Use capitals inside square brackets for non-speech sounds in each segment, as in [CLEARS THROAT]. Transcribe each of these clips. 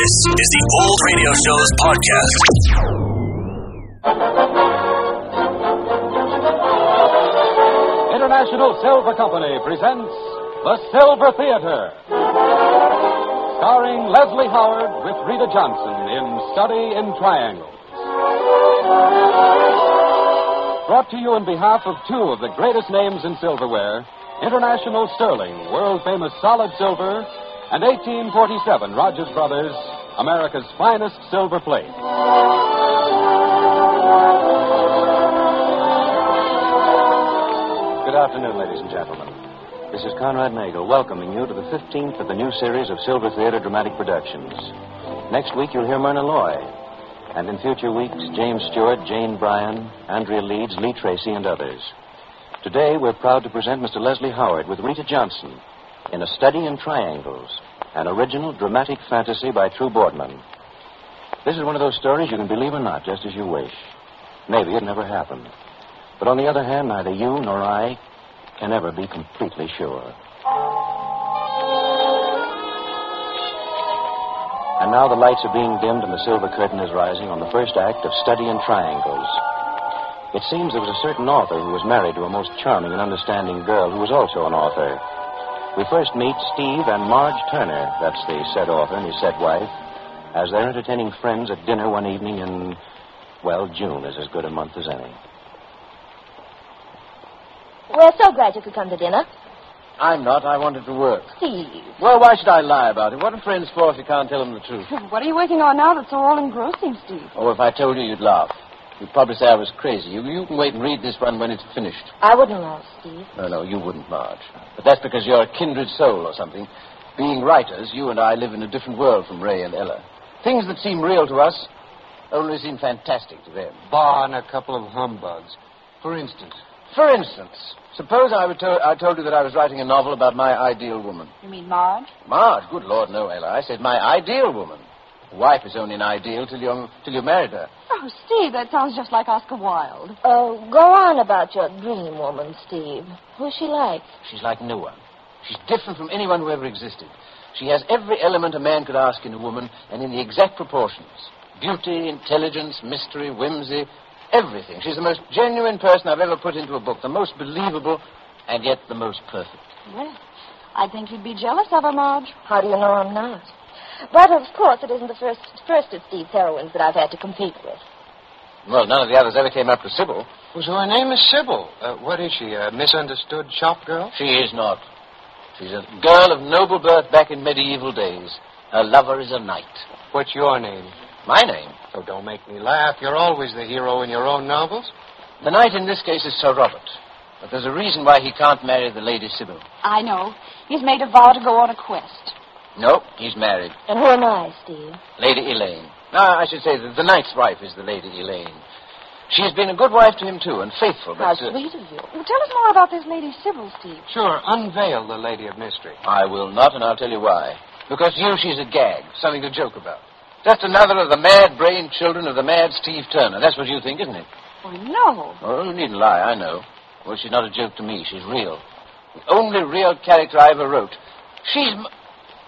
This is the Old Radio Show's podcast. International Silver Company presents The Silver Theater. Starring Leslie Howard with Rita Johnson in Study in Triangles. Brought to you on behalf of two of the greatest names in silverware International Sterling, world famous solid silver, and 1847 Rogers Brothers, America's finest silver plate. Good afternoon, ladies and gentlemen. This is Conrad Nagel welcoming you to the 15th of the new series of Silver Theater Dramatic Productions. Next week, you'll hear Myrna Loy. And in future weeks, James Stewart, Jane Bryan, Andrea Leeds, Lee Tracy, and others. Today, we're proud to present Mr. Leslie Howard with Rita Johnson in A Study in Triangles, an original dramatic fantasy by True Boardman. This is one of those stories you can believe or not, just as you wish. Maybe it never happened. But on the other hand, neither you nor I can ever be completely sure. And now the lights are being dimmed and the silver curtain is rising on the first act of Study in Triangles. It seems there was a certain author who was married to a most charming and understanding girl who was also an author. We first meet Steve and Marge Turner, that's the said author and his said wife, as they're entertaining friends at dinner one evening in, well, June is as good a month as any. We're so glad you could come to dinner. I'm not. I wanted to work. Steve. Well, why should I lie about it? What are friends for if you can't tell them the truth? [LAUGHS] What are you working on now that's so all engrossing, Steve? Oh, if I told you, you'd laugh. You'd probably say I was crazy. You, you can wait and read this one when it's finished. I wouldn't laugh, Steve. No, no, you wouldn't, Marge. But that's because you're a kindred soul or something. Being writers, you and I live in a different world from Ray and Ella. Things that seem real to us only seem fantastic to them. Bar and a couple of humbugs. For instance, For instance, suppose I, were to- I told you that I was writing a novel about my ideal woman. You mean Marge? Marge, good Lord, no, Ella. I said my ideal woman. A wife is only an ideal till you till you married her. Oh, Steve, that sounds just like Oscar Wilde. Oh, go on about your dream woman, Steve. Who's she like? She's like no one. She's different from anyone who ever existed. She has every element a man could ask in a woman, and in the exact proportions. Beauty, intelligence, mystery, whimsy, everything. She's the most genuine person I've ever put into a book, the most believable, and yet the most perfect. Well, I think you'd be jealous of her, Marge. How do you know I'm not? But, of course, it isn't the first, first of Steve's heroines that I've had to compete with. Well, none of the others ever came up to Sybil. well, so her name is Sybil. Uh, what is she, a misunderstood shop girl? She is not. She's a girl of noble birth back in medieval days. Her lover is a knight. What's your name? My name. Oh, don't make me laugh. You're always the hero in your own novels. The knight in this case is Sir Robert. But there's a reason why he can't marry the Lady Sybil. I know. He's made a vow to go on a quest. No, he's married. And who am I, Steve? Lady Elaine. No, I should say that the knight's wife is the Lady Elaine. She's been a good wife to him, too, and faithful, How but... uh, sweet of you. Well, tell us more about this Lady Sybil, Steve. Sure, unveil the Lady of Mystery. I will not, and I'll tell you why. Because you, she's a gag, something to joke about. Just another of the mad-brained children of the mad Steve Turner. That's what you think, isn't it? Oh, no. Oh, you needn't lie, I know. Well, she's not a joke to me. She's real. The only real character I ever wrote. She's... M-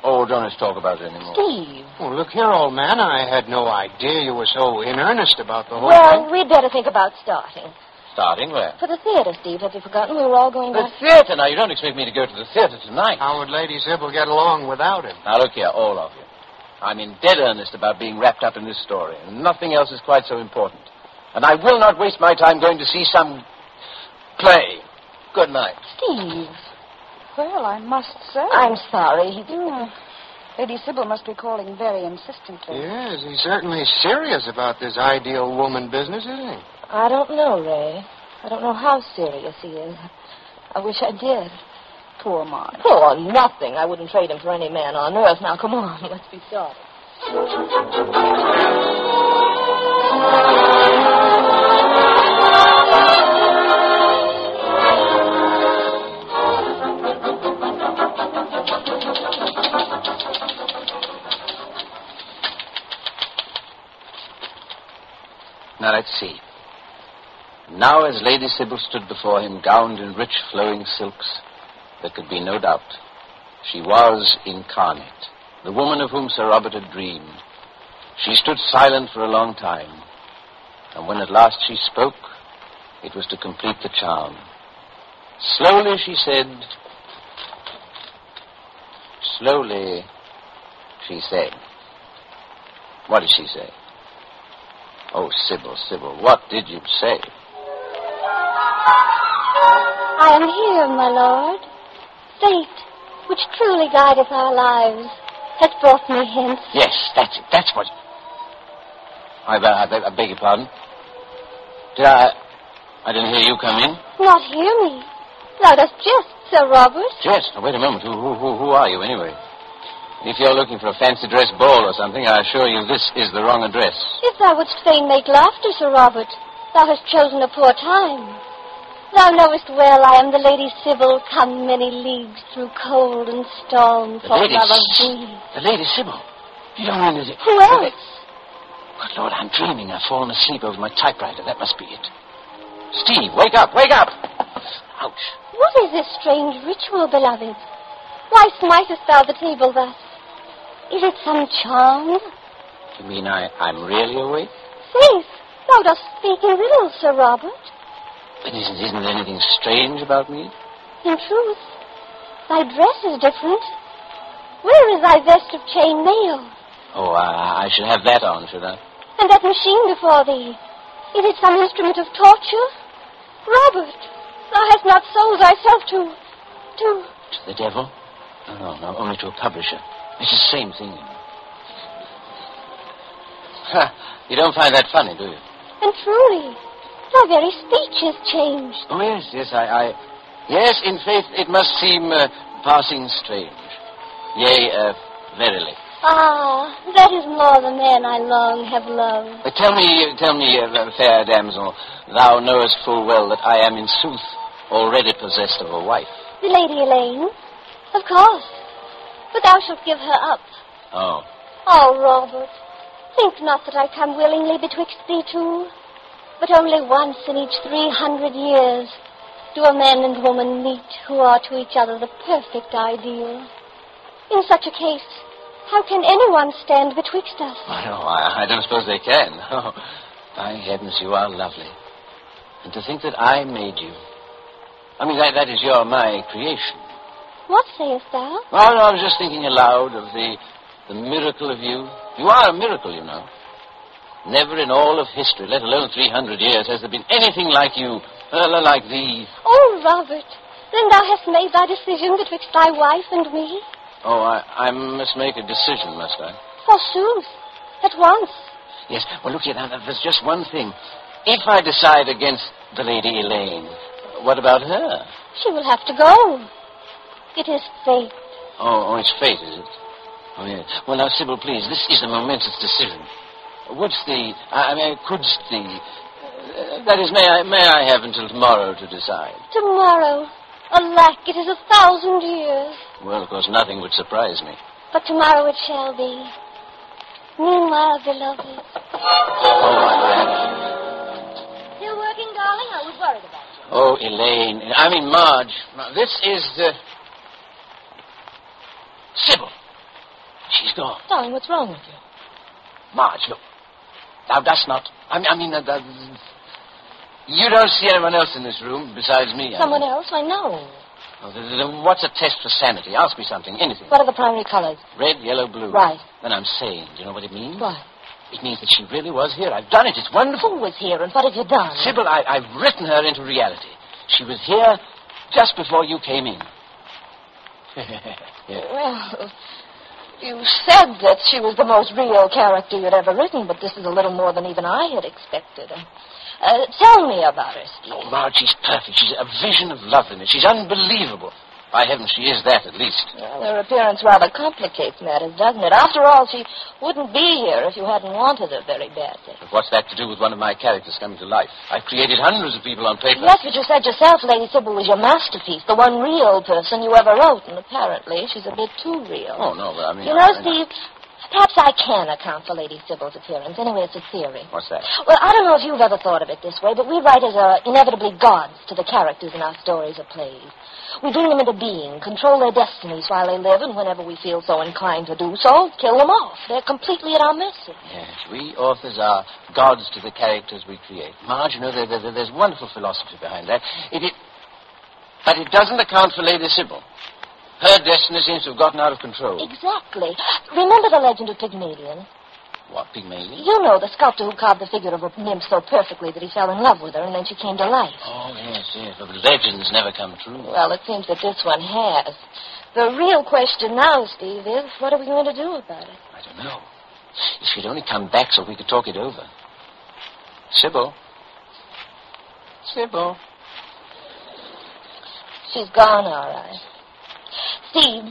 oh, don't let's talk about it anymore. Steve. Oh, look here, old man. I had no idea you were so in earnest about the whole Well, thing. Well, we'd better think about starting. Starting where? For the theater, Steve. Have you forgotten we were all going to The back? theater. Now, you don't expect me to go to the theater tonight. How would Lady Sybil get along without him? Now, look here, all of you. I'm in dead earnest about being wrapped up in this story, and nothing else is quite so important. And I will not waste my time going to see some play. Good night. Steve. Well, I must say. I'm sorry. Hmm. Lady Sybil must be calling very insistently. Yes, he's certainly serious about this ideal woman business, isn't he? I don't know, Ray. I don't know how serious he is. I wish I did. Poor Marge. Poor nothing. I wouldn't trade him for any man on earth. Now, come on. [LAUGHS] Let's be started. Now, let's see. Now, as Lady Sybil stood before him, gowned in rich flowing silks, there could be no doubt. She was incarnate. the woman of whom Sir Robert had dreamed. She stood silent for a long time, and when at last she spoke, it was to complete the charm. Slowly she said, Slowly she said, What did she say? Oh, Sybil, Sybil, what did you say? I am here, my lord. Fate, which truly guideth our lives, has brought me hence. Yes, that's it. That's what. I, I, beg- I beg your pardon. Did I? I didn't hear you come in. Not hear me. Thou dost jest, Sir Robert. Yes. Now, wait a moment. Who, who, who are you, anyway? If you're looking for a fancy dress ball or something, I assure you this is the wrong address. If thou wouldst fain make laughter, Sir Robert, thou hast chosen a poor time. Thou knowest well I am the Lady Sybil, come many leagues through cold and storm The for love of thee. The Lady Sybil. You don't mean it? Who else? Good Lord, I'm dreaming. I've fallen asleep over my typewriter. That must be it. Steve, wake up, wake up! Ouch. What is this strange ritual, beloved? Why smitest thou the table thus? Is it some charm? You mean I, I'm really awake? Faith, thou dost speak in riddles, Sir Robert. But isn't, isn't there anything strange about me? In truth, thy dress is different. Where is thy vest of chain mail? Oh, I, I should have that on, should I? And that machine before thee? Is it some instrument of torture? Robert, thou hast not sold thyself to... to... To the devil? No, no, no, only to a publisher. It's the same thing. Ha, you don't find that funny, do you? And truly, thy very speech is changed. Oh, yes, yes, I... I yes, in faith, it must seem uh, passing strange. Yea, uh, verily. Ah, that is more the man I long have loved. Uh, tell me, tell me, uh, fair damsel, thou knowest full well that I am in sooth already possessed of a wife. The Lady Elaine? Of course. But thou shalt give her up. Oh, Oh, Robert, think not that I come willingly betwixt thee two. But only once in each three hundred years do a man and woman meet who are to each other the perfect ideal. In such a case, how can anyone stand betwixt us? no, I, I don't suppose they can. [LAUGHS] Oh, by heavens, you are lovely. And to think that I made you. I mean, that, that is your, my creation. What sayest thou? Well, I was just thinking aloud of the, the miracle of you. You are a miracle, you know. Never in all of history, let alone 300 years, has there been anything like you, uh, like thee. Oh, Robert, then thou hast made thy decision betwixt thy wife and me? Oh, I, I must make a decision, must I? Forsooth, at once. Yes. Well, look here, now, there's just one thing. If I decide against the Lady Elaine, what about her? She will have to go. It is fate. Oh, oh, it's fate, is it? Oh, yes. Well, now, Sybil, please, this is a momentous decision. What's the... I I mean, could the... Uh, that is, may I, may I have until tomorrow to decide? Tomorrow. Alack, it is a thousand years. Well, of course, nothing would surprise me. But tomorrow it shall be. Meanwhile, beloved. Oh, I Still working, darling? I was worried about you. Oh, Elaine. I mean, Marge. This is the... Sybil. She's gone. Darling, what's wrong with you? Marge, look. Thou dost not... I mean, I mean uh, uh, you don't see anyone else in this room besides me. Someone mean. else? I know. Oh, what's a test for sanity? Ask me something, anything. What are the primary colors? Red, yellow, blue. Right. Then I'm sane. Do you know what it means? What? It means that she really was here. I've done it. It's wonderful. Who was here and what have you done? Sybil, I, I've written her into reality. She was here just before you came in. [LAUGHS] Well, you said that she was the most real character you'd ever written, but this is a little more than even I had expected. Uh, tell me about her, Steve. Oh, Marge, she's perfect. She's a vision of loveliness. She's unbelievable. By heaven, she is that, at least. Well, her appearance rather complicates matters, doesn't it? After all, she wouldn't be here if you hadn't wanted her very badly. But what's that to do with one of my characters coming to life? I've created hundreds of people on paper. Yes, but you said yourself Lady Sybil was your masterpiece, the one real person you ever wrote, and apparently she's a bit too real. Oh, no, but I mean... You know, I- I- Steve, Perhaps I can account for Lady Sybil's appearance. Anyway, it's a theory. What's that? Well, I don't know if you've ever thought of it this way, but we writers are inevitably gods to the characters in our stories or plays. We bring them into being, control their destinies while they live, and whenever we feel so inclined to do so, kill them off. They're completely at our mercy. Yes, we authors are gods to the characters we create. Marge, you know, there, there, there's wonderful philosophy behind that. It, it, but it doesn't account for Lady Sybil. Her destiny seems to have gotten out of control. Exactly. Remember the legend of Pygmalion? What, Pygmalion? You know the sculptor who carved the figure of a nymph so perfectly that he fell in love with her and then she came to life. Oh, yes, yes. But legends never come true. Well, it seems that this one has. The real question now, Steve, is what are we going to do about it? I don't know. If she'd only come back so we could talk it over. Sybil. Sybil. She's gone, all right. Steve,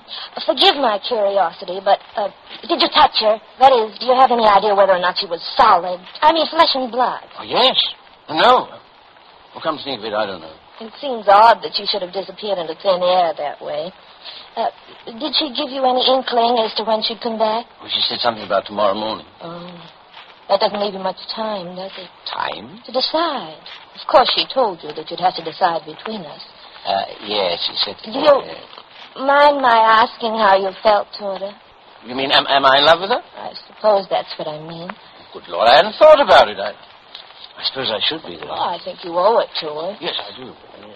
forgive my curiosity, but uh, did you touch her? That is, do you have any idea whether or not she was solid? I mean, flesh and blood. Oh, yes. No. Well, come to think of it, I don't know. It seems odd that she should have disappeared into thin air that way. Uh, did she give you any inkling as to when she'd come back? Well, she said something about tomorrow morning. Oh, that doesn't leave you much time, does it? Time? To decide. Of course, she told you that you'd have to decide between us. Uh, yes, she said. Do you mind my asking how you felt toward her? You mean, am, am I in love with her? I suppose that's what I mean. Good Lord, I hadn't thought about it. I, I suppose I should be, though. Oh, I think you owe it to her. Yes, I do.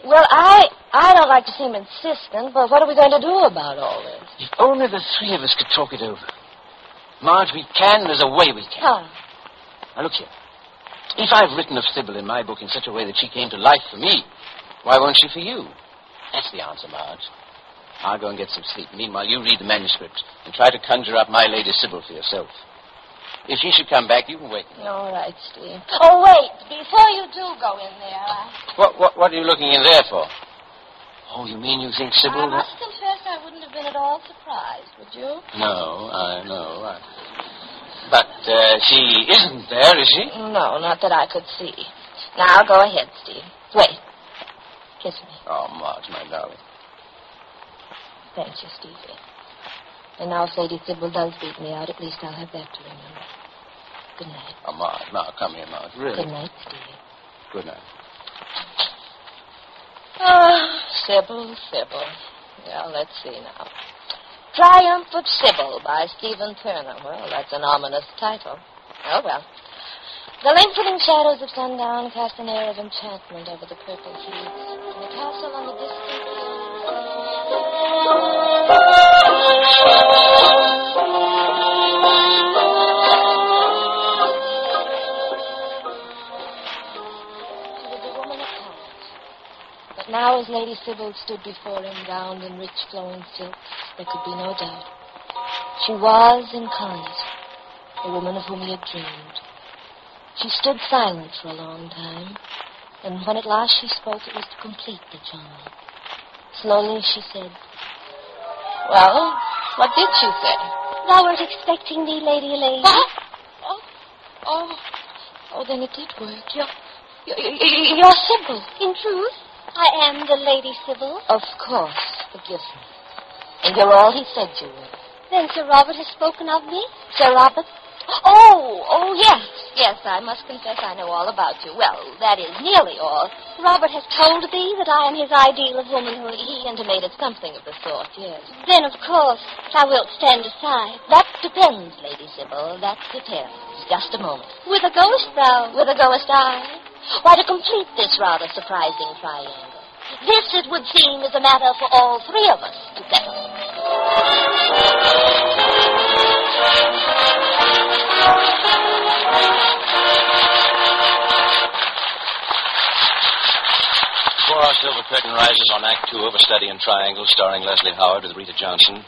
Well, I I don't like to seem insistent, but what are we going to do about all this? If only the three of us could talk it over. Marge, we can. There's a way we can. Huh. Now, look here. If I've written of Sybil in my book in such a way that she came to life for me, why won't she for you? That's the answer, Marge. I'll go and get some sleep. Meanwhile, you read the manuscript and try to conjure up my Lady Sybil for yourself. If she should come back, you can wait. All right, Steve. Oh, wait. Before you do go in there, I, What, what, what are you looking in there for? Oh, you mean you think Sybil... I must confess I wouldn't have been at all surprised, would you? No, I know. I... But uh, she isn't there, is she? No, not that I could see. Now, go ahead, Steve. Wait. Kiss me. Oh, Marge, my darling. Thank you, Stevie. And now, if Lady Sybil does beat me out, at least I'll have that to remember. Good night. Oh, Marge, now, come here, Marge. Really. Good night, Steve. Good night. Ah, Sybil, Sybil. Well, let's see now. Triumph of Sybil by Stephen Turner. Well, that's an ominous title. Oh, well. The lengthening shadows of sundown cast an air of enchantment over the purple heaths. And the castle on the distant But now, as Lady Sybil stood before him, gowned in rich flowing silks, there could be no doubt. She was incarnate, the woman of whom he had dreamed. She stood silent for a long time, and when at last she spoke, it was to complete the charm. Slowly she said, Well, what did she say? Thou wert expecting me, Lady Elaine. What? Oh, oh, oh, then it did work. You're, you're, you're, you're Sybil. In truth, I am the Lady Sybil. Of course. Forgive me. And you're all he said you were. Then Sir Robert has spoken of me. Sir Robert? Oh, oh, yes. Yes, I must confess I know all about you. Well, that is nearly all. Robert has told thee that I am his ideal of womanhood. He intimated something of the sort, yes. Then, of course, thou wilt stand aside. That depends, Lady Sybil. That depends. Just a moment. Whither goest thou? Whither goest I? Why, to complete this rather surprising triangle. This, it would seem, is a matter for all three of us to settle. Silver curtain rises on Act Two of A Study in Triangles, starring Leslie Howard with Rita Johnson.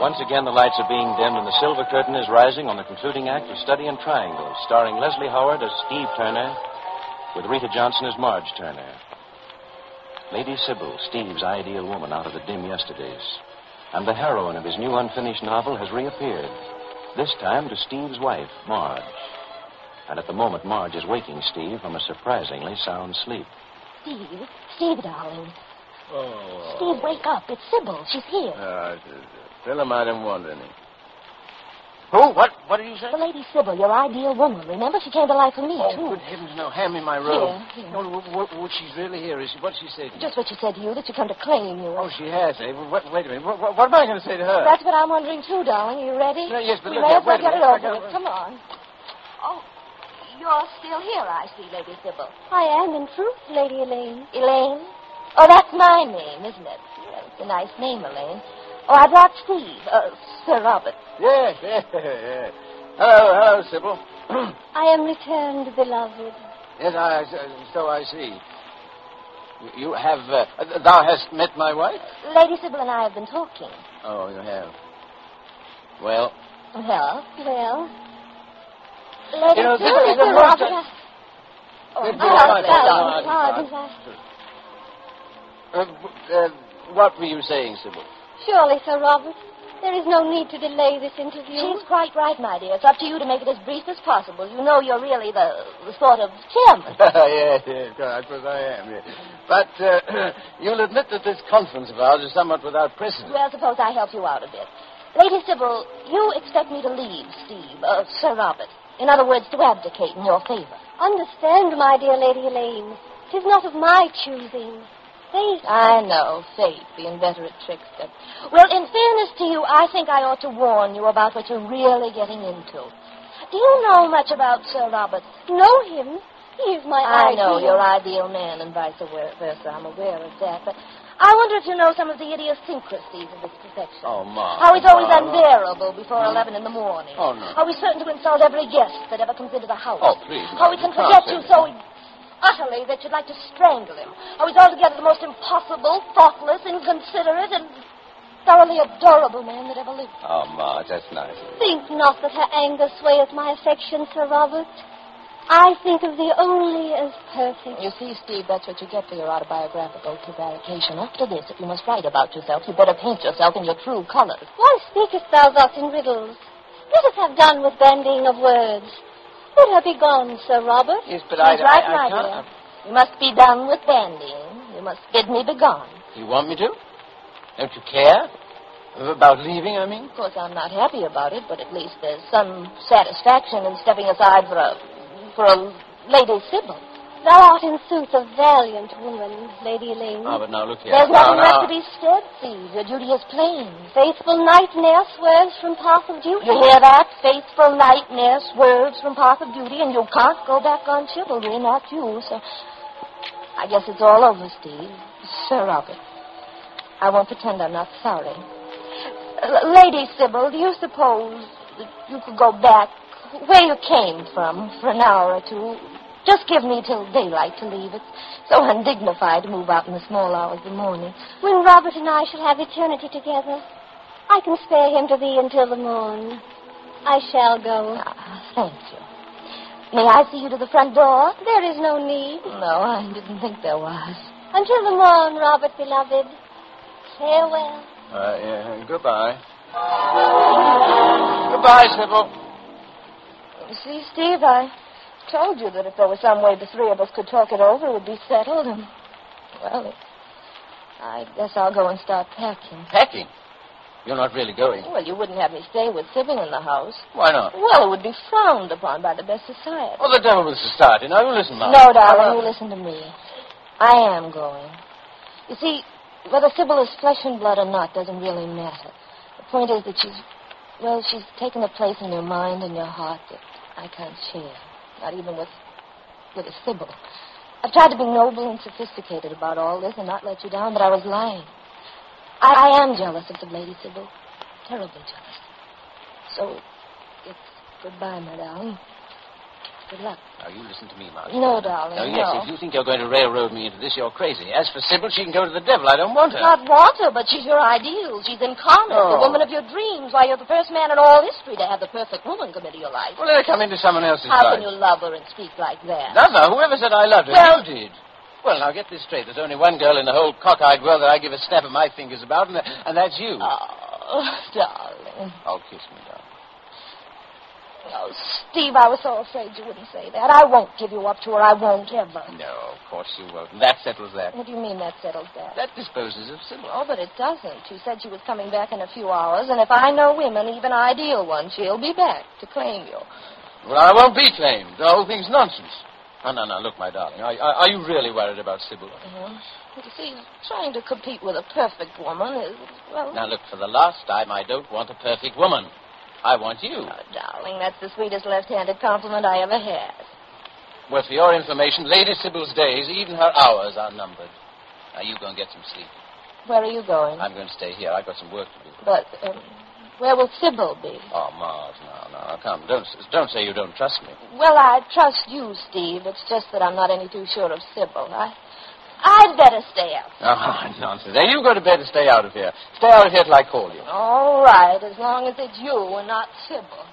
Once again, the lights are being dimmed and the silver curtain is rising on the concluding act of Study in Triangles, starring Leslie Howard as Steve Turner, with Rita Johnson as Marge Turner. Lady Sybil, Steve's ideal woman out of the dim yesterdays. And the heroine of his new unfinished novel has reappeared, this time to Steve's wife, Marge. And at the moment, Marge is waking Steve from a surprisingly sound sleep. Steve. Steve, darling. Oh. Steve, wake up. It's Sybil. She's here. Uh, tell him I didn't want any. Who? What? What did you say? The Lady Sybil, your ideal woman. Remember, she came to life for me, Oh, too. good heavens, no. Hand me my robe. Here, here. No, what, what, what she's really here is what she said. Just what she said to you, that she come to claim you. Oh, she has, eh? Well, wait, wait a minute. What, what, what am I going to say to her? That's what I'm wondering, too, darling. Are you ready? Yeah, yes, but we look may as well get it over with. Come on. Oh, you're still here, I see, Lady Sybil. I am, in truth, Lady Elaine. Elaine? Oh, that's my name, isn't it? Well, it's a nice name, Elaine. Oh, I brought Steve, uh, Sir Robert. Yes, yes, yes. Hello, hello, Sybil. [CLEARS THROAT] I am returned, beloved. Yes, I, so I see. You- have, uh, thou hast met my wife? Lady Sybil and I have been talking. Oh, you have. Well, Well, Well, Lady You know, Sybil, is Sir Robert. I- Oh, Good oh, boy, oh, oh, boy. pardon, pardon. uh, uh, what were you saying, Sybil? Surely, Sir Robert, there is no need to delay this interview. She's [LAUGHS] quite right, my dear. It's up to you to make it as brief as possible. You know you're really the, the sort of chairman. [LAUGHS] yes, yes, I suppose I am, yes. But uh, [CLEARS THROAT] you'll admit that this conference of ours is somewhat without precedent. Well, suppose I help you out a bit. Lady Sybil, you expect me to leave Steve, uh, Sir Robert. In other words, to abdicate in your favor. Understand, my dear Lady Elaine, 'tis not of my choosing. Fate. I know, fate, the inveterate trickster. Well, in fairness to you, I think I ought to warn you about what you're really getting into. Do you know much about Sir Robert? Know him. He is my I ideal. know your ideal man and vice versa. I'm aware of that. But I wonder if you know some of the idiosyncrasies of his profession. Oh, Ma. How he's always Ma. unbearable before 11 in the morning. Oh, no. How he's certain to insult every guest that ever comes into the house. Oh, please, How Ma, he can forget you that. so utterly that you'd like to strangle him. How he's altogether the most impossible, thoughtless, inconsiderate, and thoroughly adorable man that ever lived. Oh, Ma, that's nice. Think not that her anger swayeth my affection, Sir Robert. I think of thee only as perfect. You see, Steve, that's what you get for your autobiographical prevarication. After this, if you must write about yourself, you better paint yourself in your true colors. Why speakest thou thus in riddles? Let us have done with bandying of words. Let her be gone, Sir Robert. Yes, but I, right, I, I my dear. You must be done with bandying. You must bid me begone. You want me to? Don't you care? About leaving, I mean? Of course, I'm not happy about it, but at least there's some satisfaction in stepping aside for a for a lady Sybil. Thou art in sooth a valiant woman, Lady Elaine. Oh, ah, but now look here. There's Now, nothing now. left to be said, Steve. Your duty is plain. Faithful knight ne'er swerves from path of duty. You hear that? Faithful knight ne'er swerves from path of duty, and you can't go back on chivalry, not you. So I guess it's all over, Steve. Sir Robert. I won't pretend I'm not sorry. L- Lady Sybil, do you suppose that you could go back where you came from for an hour or two? Just give me till daylight to leave. It's so undignified to move out in the small hours of the morning. When Robert and I shall have eternity together, I can spare him to thee until the morn. I shall go. Ah, thank you. May I see you to the front door? There is no need. No, I didn't think there was. Until the morn, Robert, beloved. Farewell. Uh, yeah, goodbye. Goodbye, Sybil. See, Steve, I told you that if there was some way the three of us could talk it over, it would be settled. And, well, I guess I'll go and start packing. Packing? You're not really going. Well, you wouldn't have me stay with Sybil in the house. Why not? Well, it would be frowned upon by the best society. Oh, the devil with society. Now, you listen, Mom. No, darling, you listen to me. I am going. You see, whether Sybil is flesh and blood or not doesn't really matter. The point is that she's, well, she's taken a place in your mind and your heart that I can't share. Not even with, with a Sybil. I've tried to be noble and sophisticated about all this and not let you down, but I was lying. I, I am jealous of the Lady Sybil. Terribly jealous. So, it's goodbye, darling. Good luck. Now, you listen to me, Mark. No, darling, Now, yes, no. if you think you're going to railroad me into this, you're crazy. As for Sybil, she can go to the devil. I don't want her. Not want her, but she's your ideal. She's incarnate, the Oh. woman of your dreams. Why, you're the first man in all history to have the perfect woman come into your life. Well, let her come into someone else's How life. can you love her and speak like that? Never. Whoever said I loved her? Well- you did. Well, now get this straight. There's only one girl in the whole cockeyed world that I give a snap of my fingers about, and, and that's you. Oh, darling. Oh, kiss me, darling. Oh, Steve, I was so afraid you wouldn't say that. I won't give you up to her. I won't ever. No, of course you won't. That settles that. What do you mean that settles that? That disposes of Sybil. Oh, but it doesn't. She said she was coming back in a few hours, and if I know women, even ideal ones, she'll be back to claim you. Well, I won't be claimed. The whole thing's nonsense. No, no, no. Look, my darling, are, are, you really worried about Sybil? Mhm. You see, trying to compete with a perfect woman is, well... Now, look, for the last time, I don't want a perfect woman. I want you. Oh, darling, that's the sweetest left-handed compliment I ever had. Well, for your information, Lady Sybil's days, even her hours, are numbered. Now, you go and get some sleep. Where are you going? I'm going to stay here. I've got some work to do. But, um, where will Sybil be? Oh, Mars, no, no, come. Don't, don't say you don't trust me. Well, I trust you, Steve. It's just that I'm not any too sure of Sybil. I, I'd better stay out. Oh, nonsense. Now, you go to bed and stay out of here. Stay out of here till I call you. All right, as long as it's you and not Sybil.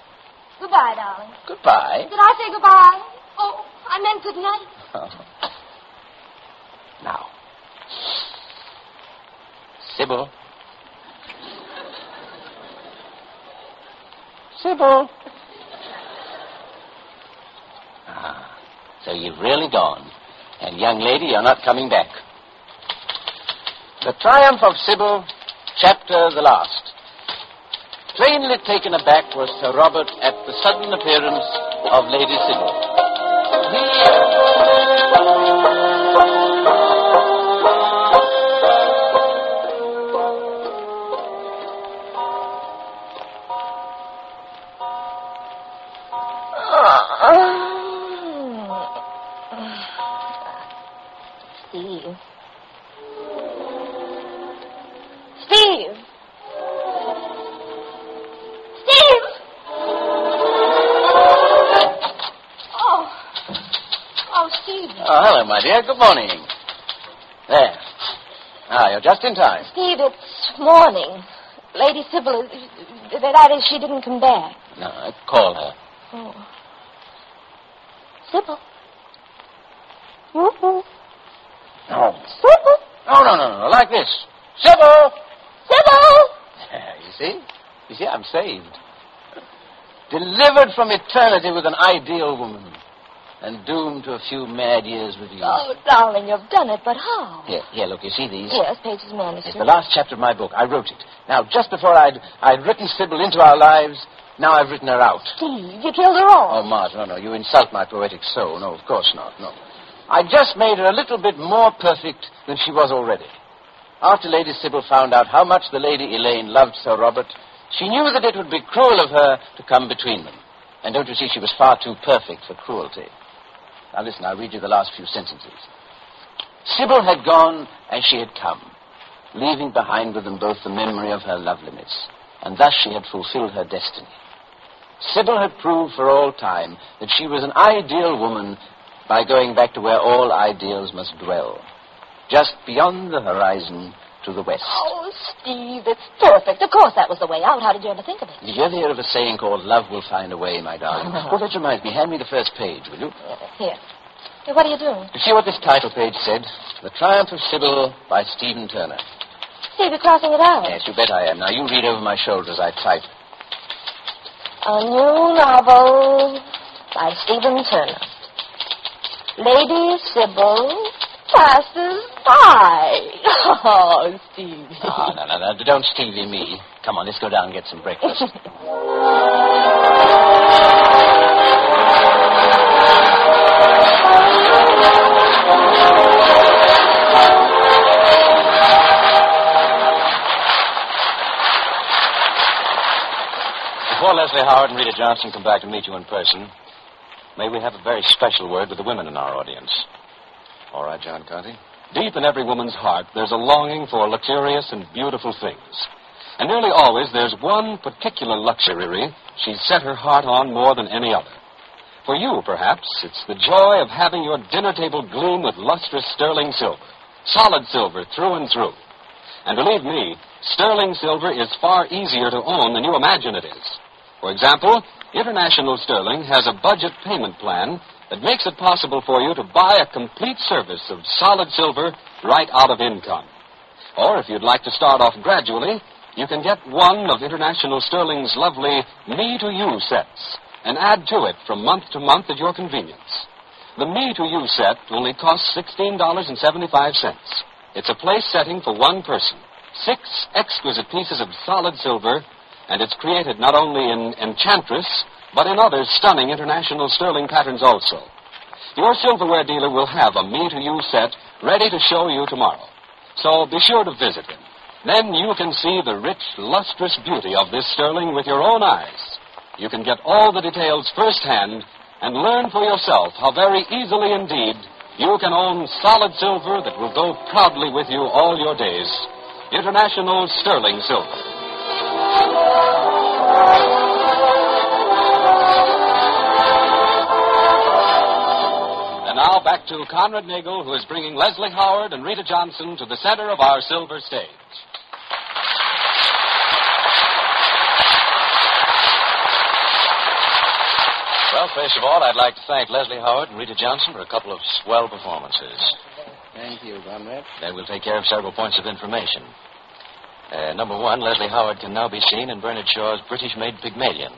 Goodbye, darling. Goodbye. Did I say goodbye? Oh, I meant good night. [LAUGHS] now. Sybil. Sybil. Ah, so you've really gone. And, young lady, you're not coming back. The Triumph of Sybil, chapter the last. Plainly taken aback was Sir Robert at the sudden appearance of Lady Sybil. He Good morning. There. Ah, you're just in time. Steve, it's morning. Lady Sybil, is- that is, she didn't come back. No, I call her. Oh. Sybil. Woo-hoo. No. Sybil. No, no, no, no. Like this. Sybil! Sybil! you see? You see, I'm saved. Delivered from eternity with an ideal woman. And doomed to a few mad years with you. Oh, darling, you've done it, but how? Here, here, look, you see these? Yes, pages It's the last chapter of my book. I wrote it. Now, just before I'd, I'd written Sybil into our lives, now I've written her out. Steve, you killed her all. Oh, off. Marge, no, no, you insult my poetic soul. No, of course not, no. I just made her a little bit more perfect than she was already. After Lady Sybil found out how much the Lady Elaine loved Sir Robert, she knew that it would be cruel of her to come between them. And don't you see, she was far too perfect for cruelty. Now listen, I'll read you the last few sentences. Sybil had gone as she had come, leaving behind with them both the memory of her loveliness, and thus she had fulfilled her destiny. Sybil had proved for all time that she was an ideal woman by going back to where all ideals must dwell, just beyond the horizon to the west. Oh, Steve, it's perfect. Of course that was the way out. How did you ever think of it? Did you ever hear of a saying called love will find a way, my darling? No. Well, that reminds me. Hand me the first page, will you? Uh, here. Hey, what are you doing? You see what this title page said? The Triumph of Sybil by Stephen Turner. Steve, you're crossing it out. Yes, you bet I am. Now, you read over my shoulder as I type. A new novel by Stephen Turner. Lady Sybil passes by. Oh, Steve. Ah, no, no, no. Don't Stevie me. Come on, let's go down and get some breakfast. Before Leslie Howard and Rita Johnson come back to meet you in person, may we have a very special word with the women in our audience. All right, John Conte. Deep in every woman's heart, there's a longing for luxurious and beautiful things. And nearly always, there's one particular luxury she's set her heart on more than any other. For you, perhaps, it's the joy of having your dinner table gleam with lustrous sterling silver, solid silver through and through. And believe me, sterling silver is far easier to own than you imagine it is. For example, International Sterling has a budget payment plan that makes it possible for you to buy a complete service of solid silver right out of income. Or if you'd like to start off gradually, you can get one of International Sterling's lovely Me to You sets, and add to it from month to month at your convenience. The Me to You set only costs $16.75. It's a place setting for one person. Six exquisite pieces of solid silver, and it's created not only in Enchantress, but in other stunning international sterling patterns also. Your silverware dealer will have a Me to You set ready to show you tomorrow. So be sure to visit him. Then you can see the rich, lustrous beauty of this sterling with your own eyes. You can get all the details firsthand and learn for yourself how very easily indeed you can own solid silver that will go proudly with you all your days. International Sterling Silver. And now back to Conrad Nagel, who is bringing Leslie Howard and Rita Johnson to the center of our silver stage. Well, first of all, I'd like to thank Leslie Howard and Rita Johnson for a couple of swell performances. Thank you, Conrad. Then we'll take care of several points of information. Uh, number one, Leslie Howard can now be seen in Bernard Shaw's British Made Pygmalion.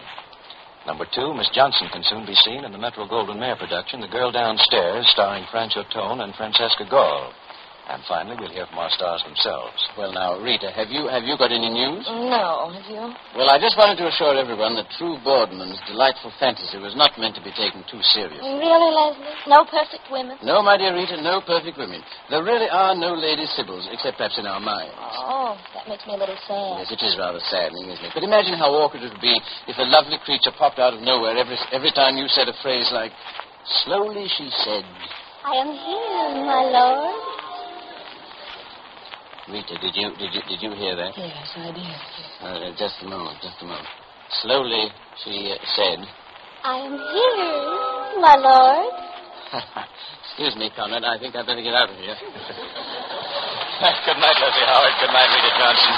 Number two, Miss Johnson can soon be seen in the Metro Goldwyn Mayer production, The Girl Downstairs, starring Franchot Tone and Franciska Gaal. And finally, we'll hear from our stars themselves. Well, now, Rita, have you have you got any news? No, have you? Well, I just wanted to assure everyone that True Boardman's delightful fantasy was not meant to be taken too seriously. Really, Leslie? No perfect women? No, my dear Rita, no perfect women. There really are no Lady Sybils, except perhaps in our minds. Oh, that makes me a little sad. Yes, it is rather saddening, isn't it? But imagine how awkward it would be if a lovely creature popped out of nowhere every, every time you said a phrase like, Slowly she said, I am here, my lord. Rita, did you did you did you hear that? Yes, I did. Uh, just a moment, just a moment. Slowly she uh, said, I am here, my lord. [LAUGHS] Excuse me, Conrad, I think I'd better get out of here. [LAUGHS] Good night, Leslie Howard. Good night, Rita Johnson.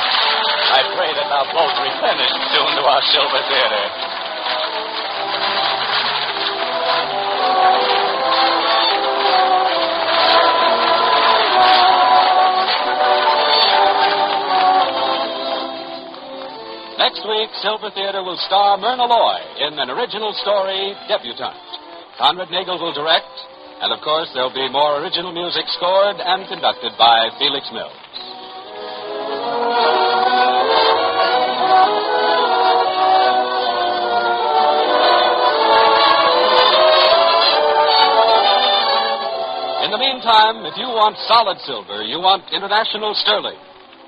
I pray that thou both replenish soon to our Silver Theater. Silver Theater will star Myrna Loy in an original story, Debutante. Conrad Nagel will direct, and of course, there'll be more original music scored and conducted by Felix Mills. In the meantime, if you want solid silver, you want international sterling.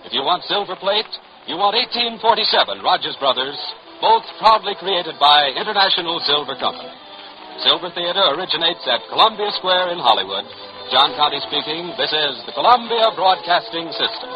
If you want silver plate, you want 1847 Rogers Brothers, both proudly created by International Silver Company. Silver Theater originates at Columbia Square in Hollywood. John Conte speaking. This is the Columbia Broadcasting System.